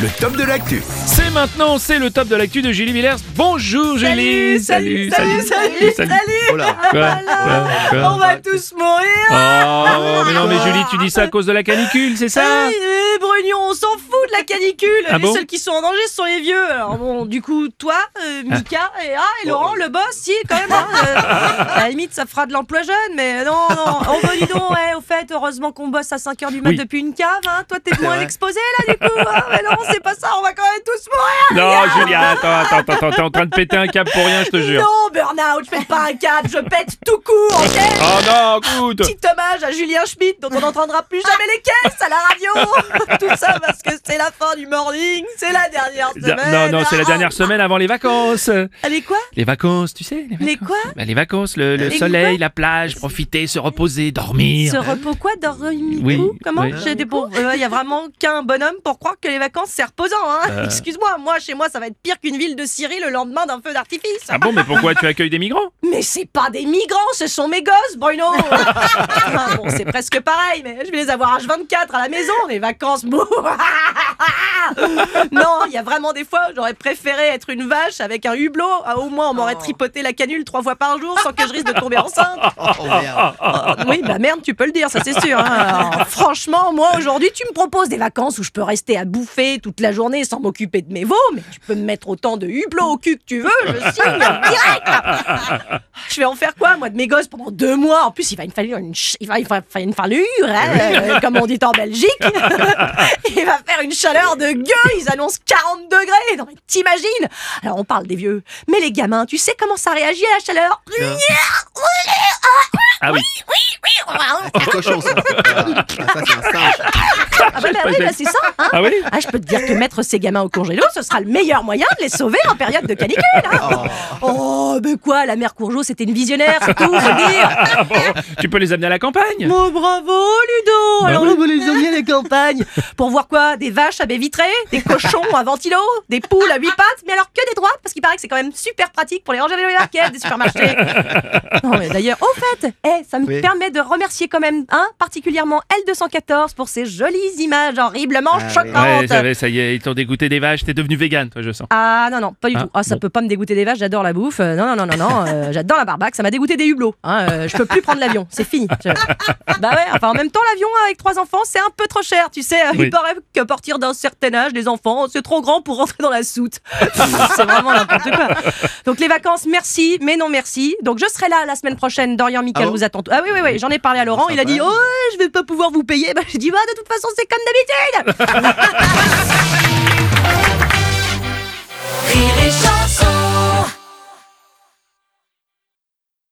le top de l'actu. C'est maintenant, c'est le top de l'actu de Julie Villers. Bonjour Julie. Salut, salut, salut, salut, On va tous mourir. Oh, mais non, mais Julie, tu dis ça à cause de la canicule, c'est ça eh, Brugnon, on s'en fout de la canicule. Ah Les bon seuls qui sont en danger, ce sont les vieux. Alors bon, du coup, toi, euh, Mika, et, ah, et Laurent, le boss, si, quand même hein, euh, À la limite, ça fera de l'emploi jeune, mais non, non. Oh, bah dis donc, ouais, au fait, heureusement qu'on bosse à 5h du mat Oui. depuis une cave, hein. Toi, t'es moins exposé, là, du coup hein Mais non, c'est pas ça, on va quand même tous mourir Non, Julia, attends, attends, attends, t'es en train de péter un câble pour rien, je te jure. Non, burn-out, je pète pas un câble, je pète tout court, ok Oh non, écoute Petit hommage à Julien Schmidt dont on n'entendra plus jamais les caisses à la radio. Tout ça parce que c'est la fin du morning, c'est la dernière semaine. Non, non, c'est la dernière semaine avant les vacances. Allez quoi Les vacances, tu sais Les vacances. quoi Bah, Les vacances, le, le Les soleil, la plage, profiter, se reposer, dormir. Ce repos quoi dormir Oui, Comment oui. J'ai des euh, Il y a vraiment qu'un bonhomme pour croire que les vacances c'est reposant. Hein Euh. Excuse-moi, moi chez moi ça va être pire qu'une ville de Syrie le lendemain d'un feu d'artifice. Ah bon, mais pourquoi tu accueilles des migrants? Mais c'est pas des migrants, ce sont mes gosses, Bruno Ah, Bon, c'est presque pareil, mais je vais les avoir H24 à la maison, les vacances. non, il y a vraiment des fois, j'aurais préféré être une vache avec un hublot. Ah, au moins, on m'aurait tripoté la canule trois fois par jour sans que je risque de tomber enceinte. Ah, oui, bah merde, tu peux le dire, ça c'est sûr. hein. Alors, franchement, moi aujourd'hui, tu me proposes des vacances où je peux rester à bouffer toute la journée sans m'occuper de mes veaux, mais tu peux me mettre autant de hublot au cul que tu veux, je signe direct. Je vais en faire quoi, moi, de mes gosses pendant deux mois? En plus, il va me falloir une, ch- il va, il va falloir une hein, euh, comme on dit en Belgique. il va faire une chaleur de Ils annoncent 40 degrés. Non, mais t'imagines? Alors, on parle des vieux. Mais les gamins, tu sais comment ça réagit à la chaleur? Ah oui. Un cochon, ça. Ah, ça, c'est un singe. Ah bah, bah oui, bah, c'est ça, hein Ah oui? Ah, je peux te dire que mettre ces gamins au congélo, ce sera le meilleur moyen de les sauver en période de canicule. hein. Oh, mais quoi, la mère Courgeot, c'était une visionnaire, c'est tout, faut dire. Ah bon Tu peux les amener à la campagne? Oh, bravo, Ludo Alors, oui. on va les emmener à la campagne. Pour voir quoi? Des vaches à baies vitrées Des cochons à ventilo Des poules à huit pattes Mais alors que des droites Parce qu'il paraît que c'est quand même super pratique pour les ranger dans les marquettes des supermarchés. Non, mais d'ailleurs, au fait, eh, ça me Oui. permet de remercier quand même, hein, particulièrement L214 pour ces jolies images horriblement Ah choquantes. Ouais, ça y est, ils t'ont dégoûté des vaches, t'es devenu vegan, toi, je sens. Ah non, non, pas du Ah, tout. Ah, ça bon. peut pas me dégoûter des vaches, j'adore la bouffe. Euh, non, non, non, non, non, euh, j'adore la barbaque, ça m'a dégoûté des hublots. Hein, euh, je peux plus prendre l'avion, c'est fini. Je- Bah ouais, enfin en même temps, l'avion avec trois enfants, c'est un peu trop cher, tu sais. Oui. Il paraît qu'à partir d'un certain âge, les enfants, c'est trop grand pour rentrer dans la soute. c'est vraiment n'importe quoi. Donc les vacances, merci, mais non merci. Donc je serai là la semaine prochaine, Dorian Michael Ah vous attend. Ah oui, oui, oui, j'en ai parlé à Laurent, il a dit, oh, je vais pas pouvoir vous payer. Bah, j'ai dit, bah de toute façon, c'est comme d'habitude.